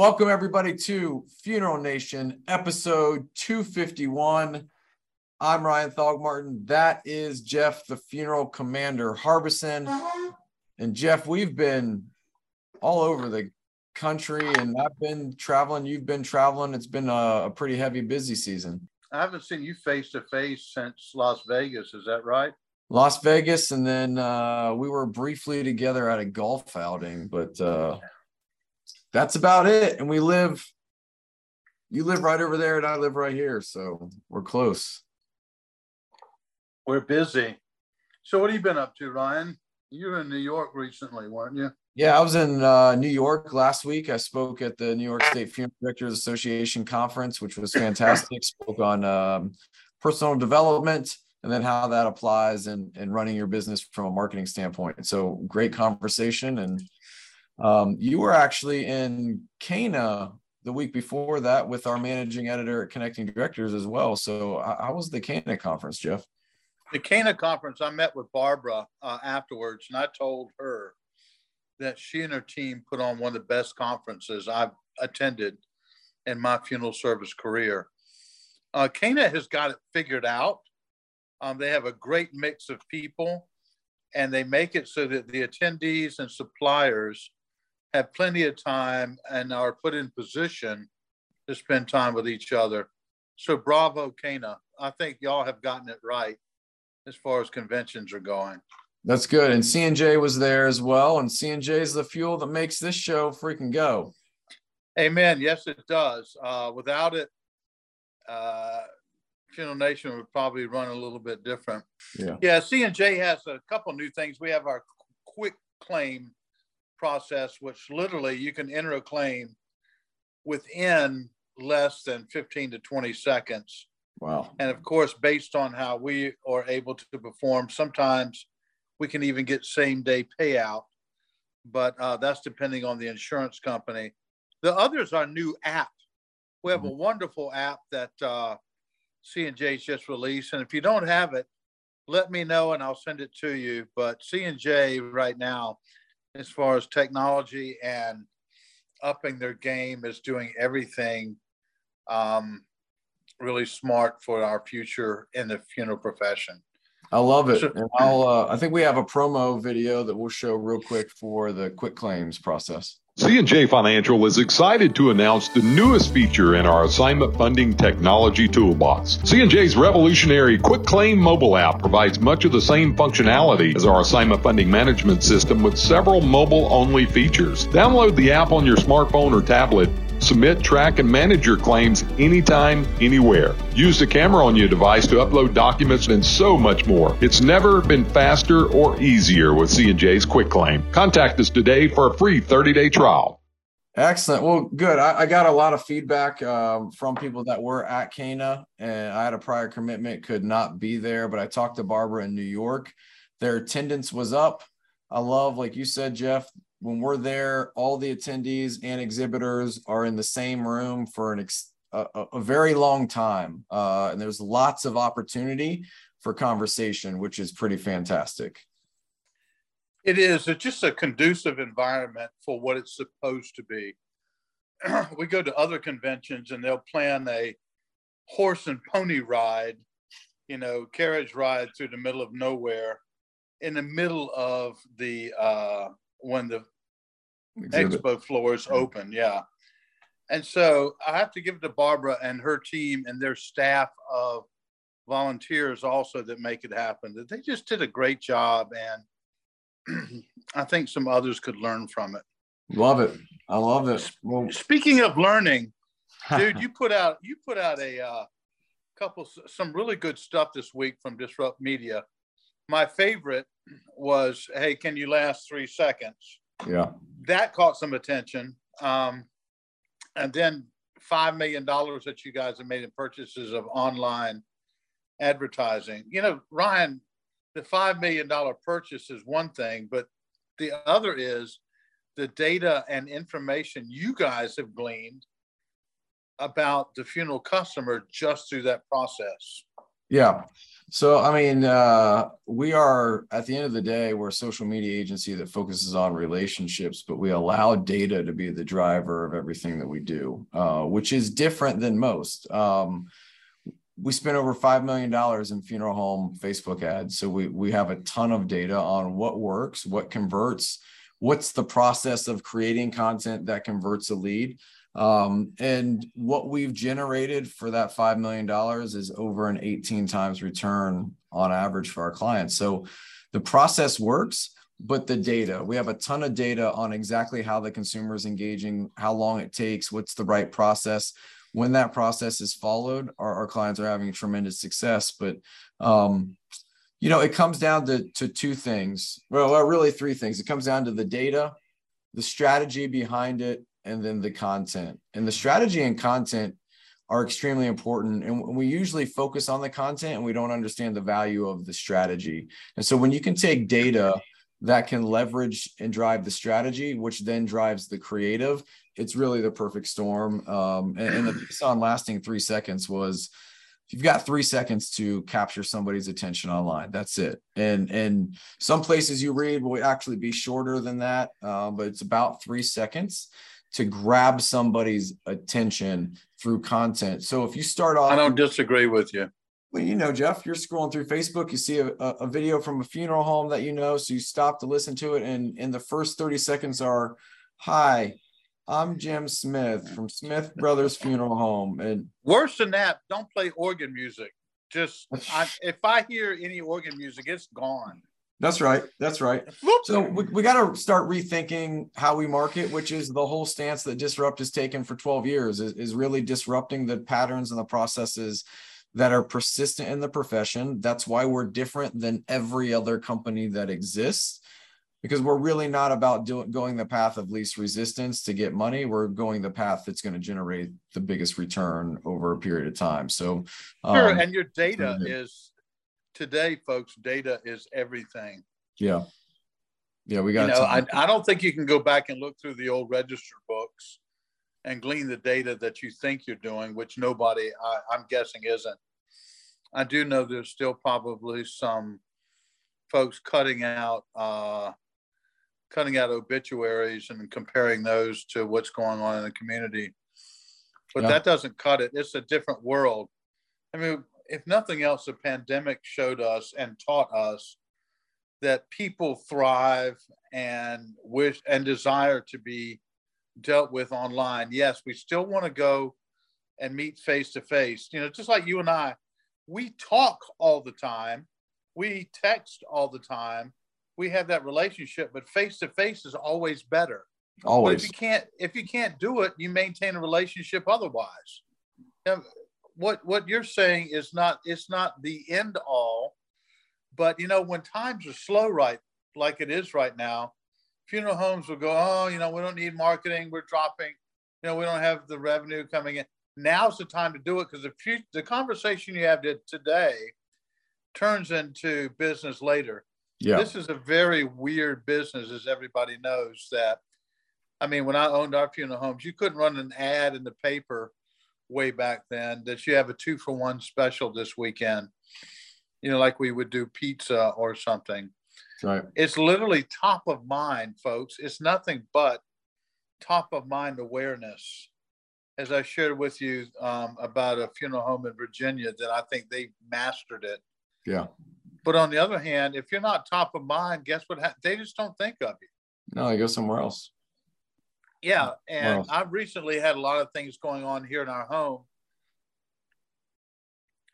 Welcome, everybody, to Funeral Nation, episode 251. I'm Ryan Thogmartin. That is Jeff, the funeral commander Harbison. And Jeff, we've been all over the country and I've been traveling. You've been traveling. It's been a, a pretty heavy, busy season. I haven't seen you face to face since Las Vegas. Is that right? Las Vegas, and then uh, we were briefly together at a golf outing, but uh, that's about it. And we live, you live right over there, and I live right here, so we're close. We're busy. So, what have you been up to, Ryan? You were in New York recently, weren't you? Yeah, I was in uh, New York last week. I spoke at the New York State Funeral Directors Association conference, which was fantastic. spoke on um, personal development and then how that applies in, in running your business from a marketing standpoint. So great conversation. And um, you were actually in Cana the week before that with our managing editor at Connecting Directors as well. So how was the Cana conference, Jeff? The Cana conference, I met with Barbara uh, afterwards, and I told her that she and her team put on one of the best conferences I've attended in my funeral service career. Uh, Cana has got it figured out. Um, they have a great mix of people, and they make it so that the attendees and suppliers have plenty of time and are put in position to spend time with each other. So bravo, Cana. I think y'all have gotten it right as far as conventions are going. That's good. And C&J was there as well. And C&J is the fuel that makes this show freaking go. Amen. Yes, it does. Uh, without it, uh, Funeral Nation would probably run a little bit different. Yeah. Yeah. C&J has a couple new things. We have our quick claim process, which literally you can enter a claim within less than 15 to 20 seconds. Wow. And of course, based on how we are able to perform, sometimes we can even get same day payout, but uh, that's depending on the insurance company. The others are new app. We have mm-hmm. a wonderful app that uh, C&J's just released. And if you don't have it, let me know and I'll send it to you. But C&J right now, as far as technology and upping their game, is doing everything um, really smart for our future in the funeral profession. I love it. And I'll, uh, I think we have a promo video that we'll show real quick for the quick claims process. C&J Financial is excited to announce the newest feature in our assignment funding technology toolbox. C&J's revolutionary Quick Claim mobile app provides much of the same functionality as our assignment funding management system with several mobile-only features. Download the app on your smartphone or tablet Submit, track, and manage your claims anytime, anywhere. Use the camera on your device to upload documents and so much more. It's never been faster or easier with C&J's Quick Claim. Contact us today for a free 30-day trial. Excellent. Well, good. I, I got a lot of feedback um, from people that were at Cana, and I had a prior commitment, could not be there, but I talked to Barbara in New York. Their attendance was up. I love, like you said, Jeff, when we're there, all the attendees and exhibitors are in the same room for an ex- a, a, very long time, uh, and there's lots of opportunity for conversation, which is pretty fantastic. It is. It's just a conducive environment for what it's supposed to be. we go to other conventions and they'll plan a horse and pony ride, you know, carriage ride through the middle of nowhere in the middle of the uh, when the Exhibit. expo floors open. Yeah. And so I have to give it to Barbara and her team and their staff of volunteers also that make it happen. That they just did a great job, and I think some others could learn from it. Love it. I love this. Well, Speaking of learning, dude, you put out you put out a uh, couple some really good stuff this week from Disrupt Media. My favorite was, "Hey, can you last three seconds?" Yeah. That caught some attention. Um, and then $5 million that you guys have made in purchases of online advertising. You know, Ryan, the $5 million purchase is one thing, but the other is the data and information you guys have gleaned about the funeral customer just through that process. Yeah. So, I mean, uh, we are at the end of the day, we're a social media agency that focuses on relationships, but we allow data to be the driver of everything that we do, uh, which is different than most. Um, we spent over $5 million in funeral home Facebook ads. So we, we have a ton of data on what works, what converts, what's the process of creating content that converts a lead. Um, and what we've generated for that $5 million is over an 18 times return on average for our clients. So the process works, but the data, we have a ton of data on exactly how the consumer is engaging, how long it takes, what's the right process. When that process is followed, our, our clients are having tremendous success. But um, you know, it comes down to, to two things. Well, well, really three things. It comes down to the data, the strategy behind it, and then the content. And the strategy and content are extremely important. And we usually focus on the content and we don't understand the value of the strategy. And so when you can take data that can leverage and drive the strategy, which then drives the creative, it's really the perfect storm. Um, and, and the piece on lasting three seconds was you've got three seconds to capture somebody's attention online. That's it. And and some places you read will actually be shorter than that, uh, but it's about three seconds to grab somebody's attention through content. So if you start off, I don't disagree with you. Well, you know, Jeff, you're scrolling through Facebook, you see a, a video from a funeral home that you know, so you stop to listen to it, and in the first 30 seconds are, "Hi, I'm Jim Smith from Smith Brothers Funeral Home. And worse than that, don't play organ music. Just I, if I hear any organ music, it's gone. That's right. That's right. So we, we got to start rethinking how we market, which is the whole stance that Disrupt has taken for 12 years is, is really disrupting the patterns and the processes that are persistent in the profession. That's why we're different than every other company that exists because we're really not about doing going the path of least resistance to get money. We're going the path that's going to generate the biggest return over a period of time. So, um, sure, and your data is today, folks. Data is everything. Yeah, yeah, we got. You know, I, I don't think you can go back and look through the old register books and glean the data that you think you're doing, which nobody, I, I'm guessing, isn't. I do know there's still probably some folks cutting out uh, cutting out obituaries and comparing those to what's going on in the community. But yeah. that doesn't cut it. It's a different world. I mean, if nothing else, the pandemic showed us and taught us that people thrive and wish and desire to be dealt with online. Yes, we still want to go and meet face to face. You know, just like you and I, we talk all the time, we text all the time, we have that relationship, but face to face is always better. Always. But if you can't, if you can't do it, you maintain a relationship otherwise. Now, what what you're saying is not it's not the end all, but you know when times are slow, right, like it is right now, funeral homes will go, oh, you know, we don't need marketing, we're dropping, you know, we don't have the revenue coming in. Now's the time to do it because the the conversation you have today turns into business later yeah. This is a very weird business, as everybody knows. That, I mean, when I owned our funeral homes, you couldn't run an ad in the paper way back then that you have a two for one special this weekend, you know, like we would do pizza or something. Right. It's literally top of mind, folks. It's nothing but top of mind awareness. As I shared with you um, about a funeral home in Virginia, that I think they mastered it. Yeah. But on the other hand, if you're not top of mind, guess what? Ha- they just don't think of you. No, they go somewhere else. Yeah, oh, and I've recently had a lot of things going on here in our home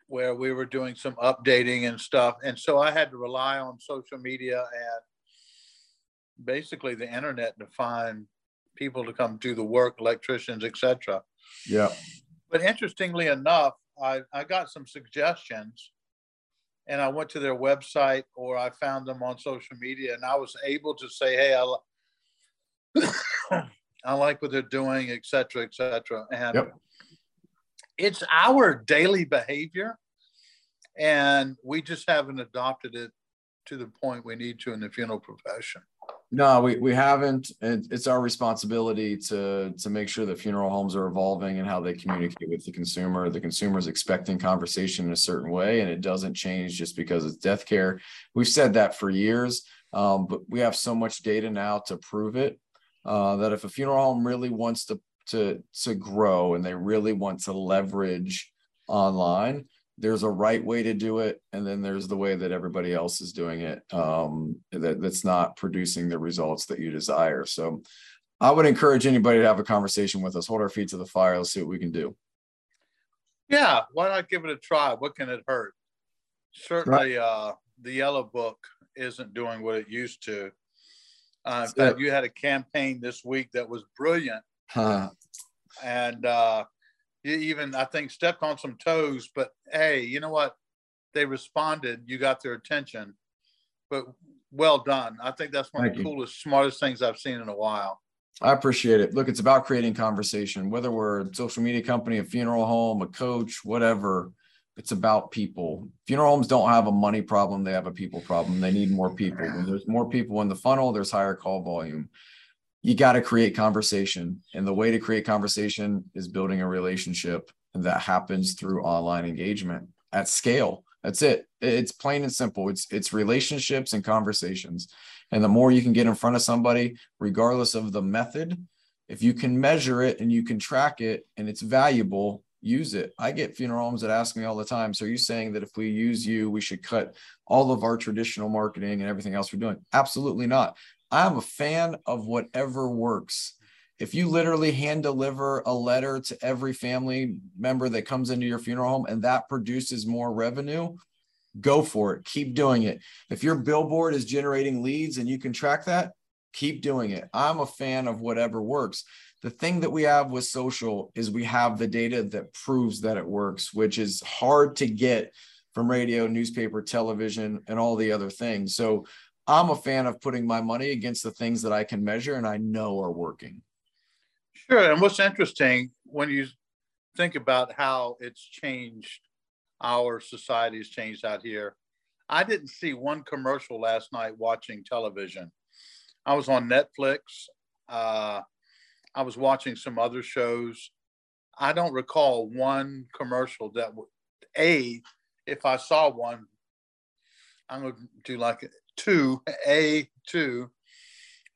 where we were doing some updating and stuff, and so I had to rely on social media and basically the internet to find people to come do the work, electricians, etc. Yeah. But interestingly enough, I, I got some suggestions and I went to their website or I found them on social media and I was able to say, hey, I, I like what they're doing, et cetera, et cetera. And yep. it's our daily behavior. And we just haven't adopted it to the point we need to in the funeral profession. No, we, we haven't. it's our responsibility to to make sure that funeral homes are evolving and how they communicate with the consumer. The consumer is expecting conversation in a certain way, and it doesn't change just because it's death care. We've said that for years, um, but we have so much data now to prove it. Uh, that if a funeral home really wants to to to grow and they really want to leverage online, there's a right way to do it. And then there's the way that everybody else is doing it um, that, that's not producing the results that you desire. So i would encourage anybody to have a conversation with us. Hold our feet to the fire. Let's see what we can do. Yeah why not give it a try? What can it hurt? Certainly right. uh, the yellow book isn't doing what it used to uh, in fact, you had a campaign this week that was brilliant huh. and uh, you even I think stepped on some toes, but hey, you know what? They responded. You got their attention. But well done. I think that's one Thank of the you. coolest, smartest things I've seen in a while. I appreciate it. Look, it's about creating conversation, whether we're a social media company, a funeral home, a coach, whatever. It's about people. Funeral homes don't have a money problem, they have a people problem. They need more people. When there's more people in the funnel, there's higher call volume you got to create conversation. And the way to create conversation is building a relationship. And that happens through online engagement at scale. That's it. It's plain and simple. It's it's relationships and conversations. And the more you can get in front of somebody, regardless of the method, if you can measure it and you can track it and it's valuable, use it. I get funeral homes that ask me all the time. So are you saying that if we use you, we should cut all of our traditional marketing and everything else we're doing? Absolutely not. I'm a fan of whatever works. If you literally hand deliver a letter to every family member that comes into your funeral home and that produces more revenue, go for it. Keep doing it. If your billboard is generating leads and you can track that, keep doing it. I'm a fan of whatever works. The thing that we have with social is we have the data that proves that it works, which is hard to get from radio, newspaper, television, and all the other things. So I'm a fan of putting my money against the things that I can measure and I know are working. Sure. And what's interesting when you think about how it's changed, our society has changed out here. I didn't see one commercial last night watching television. I was on Netflix. Uh, I was watching some other shows. I don't recall one commercial that, a, if I saw one, I'm going to do like two, a two,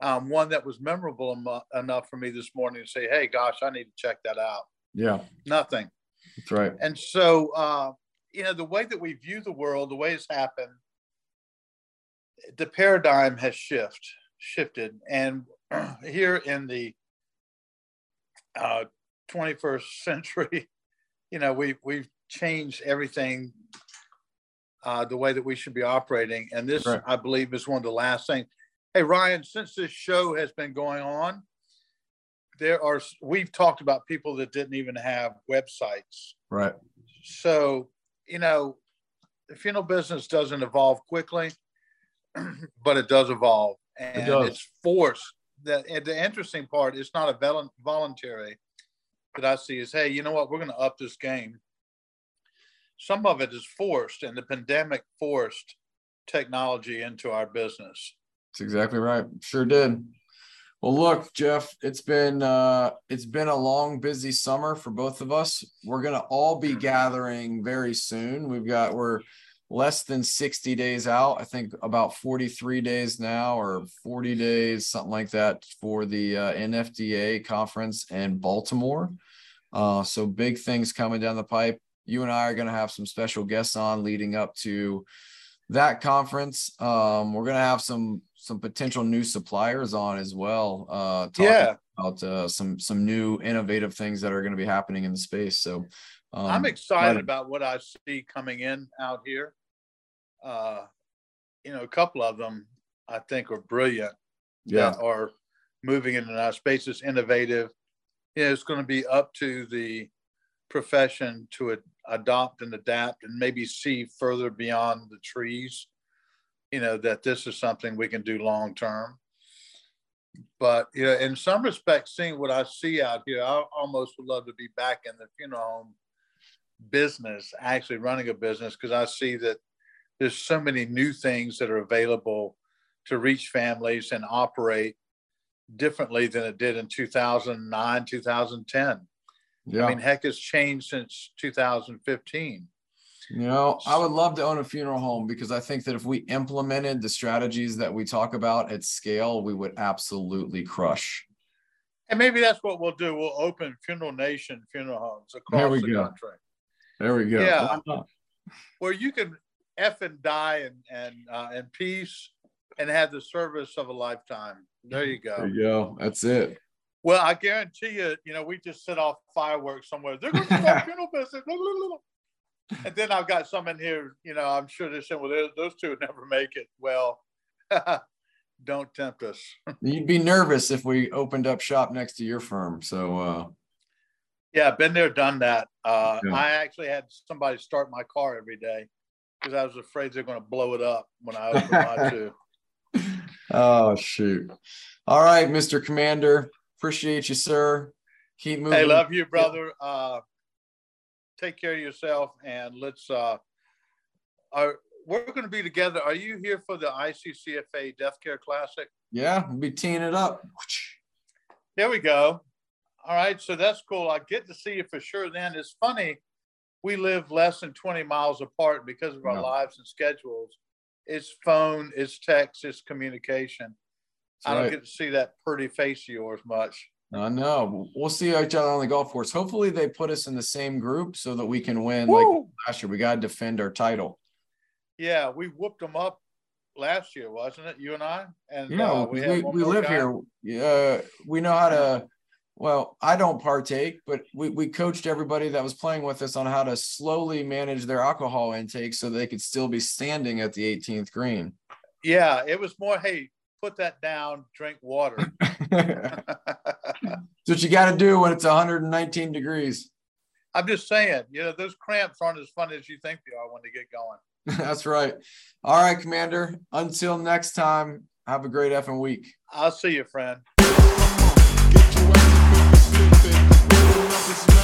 um, one that was memorable em- enough for me this morning to say, "Hey, gosh, I need to check that out." Yeah, nothing. That's right. And so, uh, you know, the way that we view the world, the way it's happened, the paradigm has shifted, shifted, and here in the uh, 21st century, you know, we we've changed everything uh, the way that we should be operating. And this, right. I believe, is one of the last things. Hey, Ryan, since this show has been going on, there are we've talked about people that didn't even have websites. Right. So, you know, the funeral business doesn't evolve quickly, but it does evolve, and it it's forced. That the interesting part is not a voluntary that I see is, hey, you know what, we're going to up this game some of it is forced, and the pandemic forced technology into our business. That's exactly right. Sure did. Well, look, Jeff, it's been uh, it's been a long, busy summer for both of us. We're gonna all be gathering very soon. We've got we're less than 60 days out. I think about 43 days now, or 40 days, something like that, for the uh, NFDA conference in Baltimore. Uh, so big things coming down the pipe you and I are going to have some special guests on leading up to that conference. Um, we're going to have some some potential new suppliers on as well. Uh, yeah. About uh, some some new innovative things that are going to be happening in the space. So um, I'm excited about what I see coming in out here. Uh, you know, a couple of them I think are brilliant. Yeah. are moving into our space. It's innovative. Yeah, it's going to be up to the profession to adopt and adapt and maybe see further beyond the trees you know that this is something we can do long term but you know in some respects seeing what i see out here i almost would love to be back in the funeral home business actually running a business because i see that there's so many new things that are available to reach families and operate differently than it did in 2009, 2010. Yeah. I mean, heck, has changed since 2015. You know, I would love to own a funeral home because I think that if we implemented the strategies that we talk about at scale, we would absolutely crush. And maybe that's what we'll do. We'll open Funeral Nation funeral homes across the go. country. There we go. Yeah. Where you can F and die and and uh, in peace and have the service of a lifetime. There you go. There you go. That's it. Well, I guarantee you, you know, we just set off fireworks somewhere. They're going to start funeral business. and then I've got some in here, you know, I'm sure they're saying, well, those two would never make it. Well, don't tempt us. You'd be nervous if we opened up shop next to your firm. So, uh, yeah, been there, done that. Uh, yeah. I actually had somebody start my car every day because I was afraid they're going to blow it up when I open my two. Oh, shoot. All right, Mr. Commander. Appreciate you, sir. Keep moving. Hey, love you, brother. Uh, take care of yourself and let's uh are we're going to be together. Are you here for the ICCFA Death Care Classic? Yeah, we'll be teeing it up. There we go. All right, so that's cool. I get to see you for sure. Then it's funny, we live less than 20 miles apart because of our yeah. lives and schedules. It's phone, it's text, it's communication. That's I don't right. get to see that pretty face of yours much. I know. We'll see each other on the golf course. Hopefully, they put us in the same group so that we can win. Woo! Like last year, we got to defend our title. Yeah, we whooped them up last year, wasn't it? You and I. And yeah, uh, we, we, we live guy. here. Yeah, we know how to. Well, I don't partake, but we, we coached everybody that was playing with us on how to slowly manage their alcohol intake so they could still be standing at the 18th green. Yeah, it was more, hey, put that down, drink water. That's what you got to do when it's 119 degrees. I'm just saying, you know, those cramps aren't as fun as you think they are when they get going. That's right. All right, Commander. Until next time, have a great effing week. I'll see you, friend. Open up his.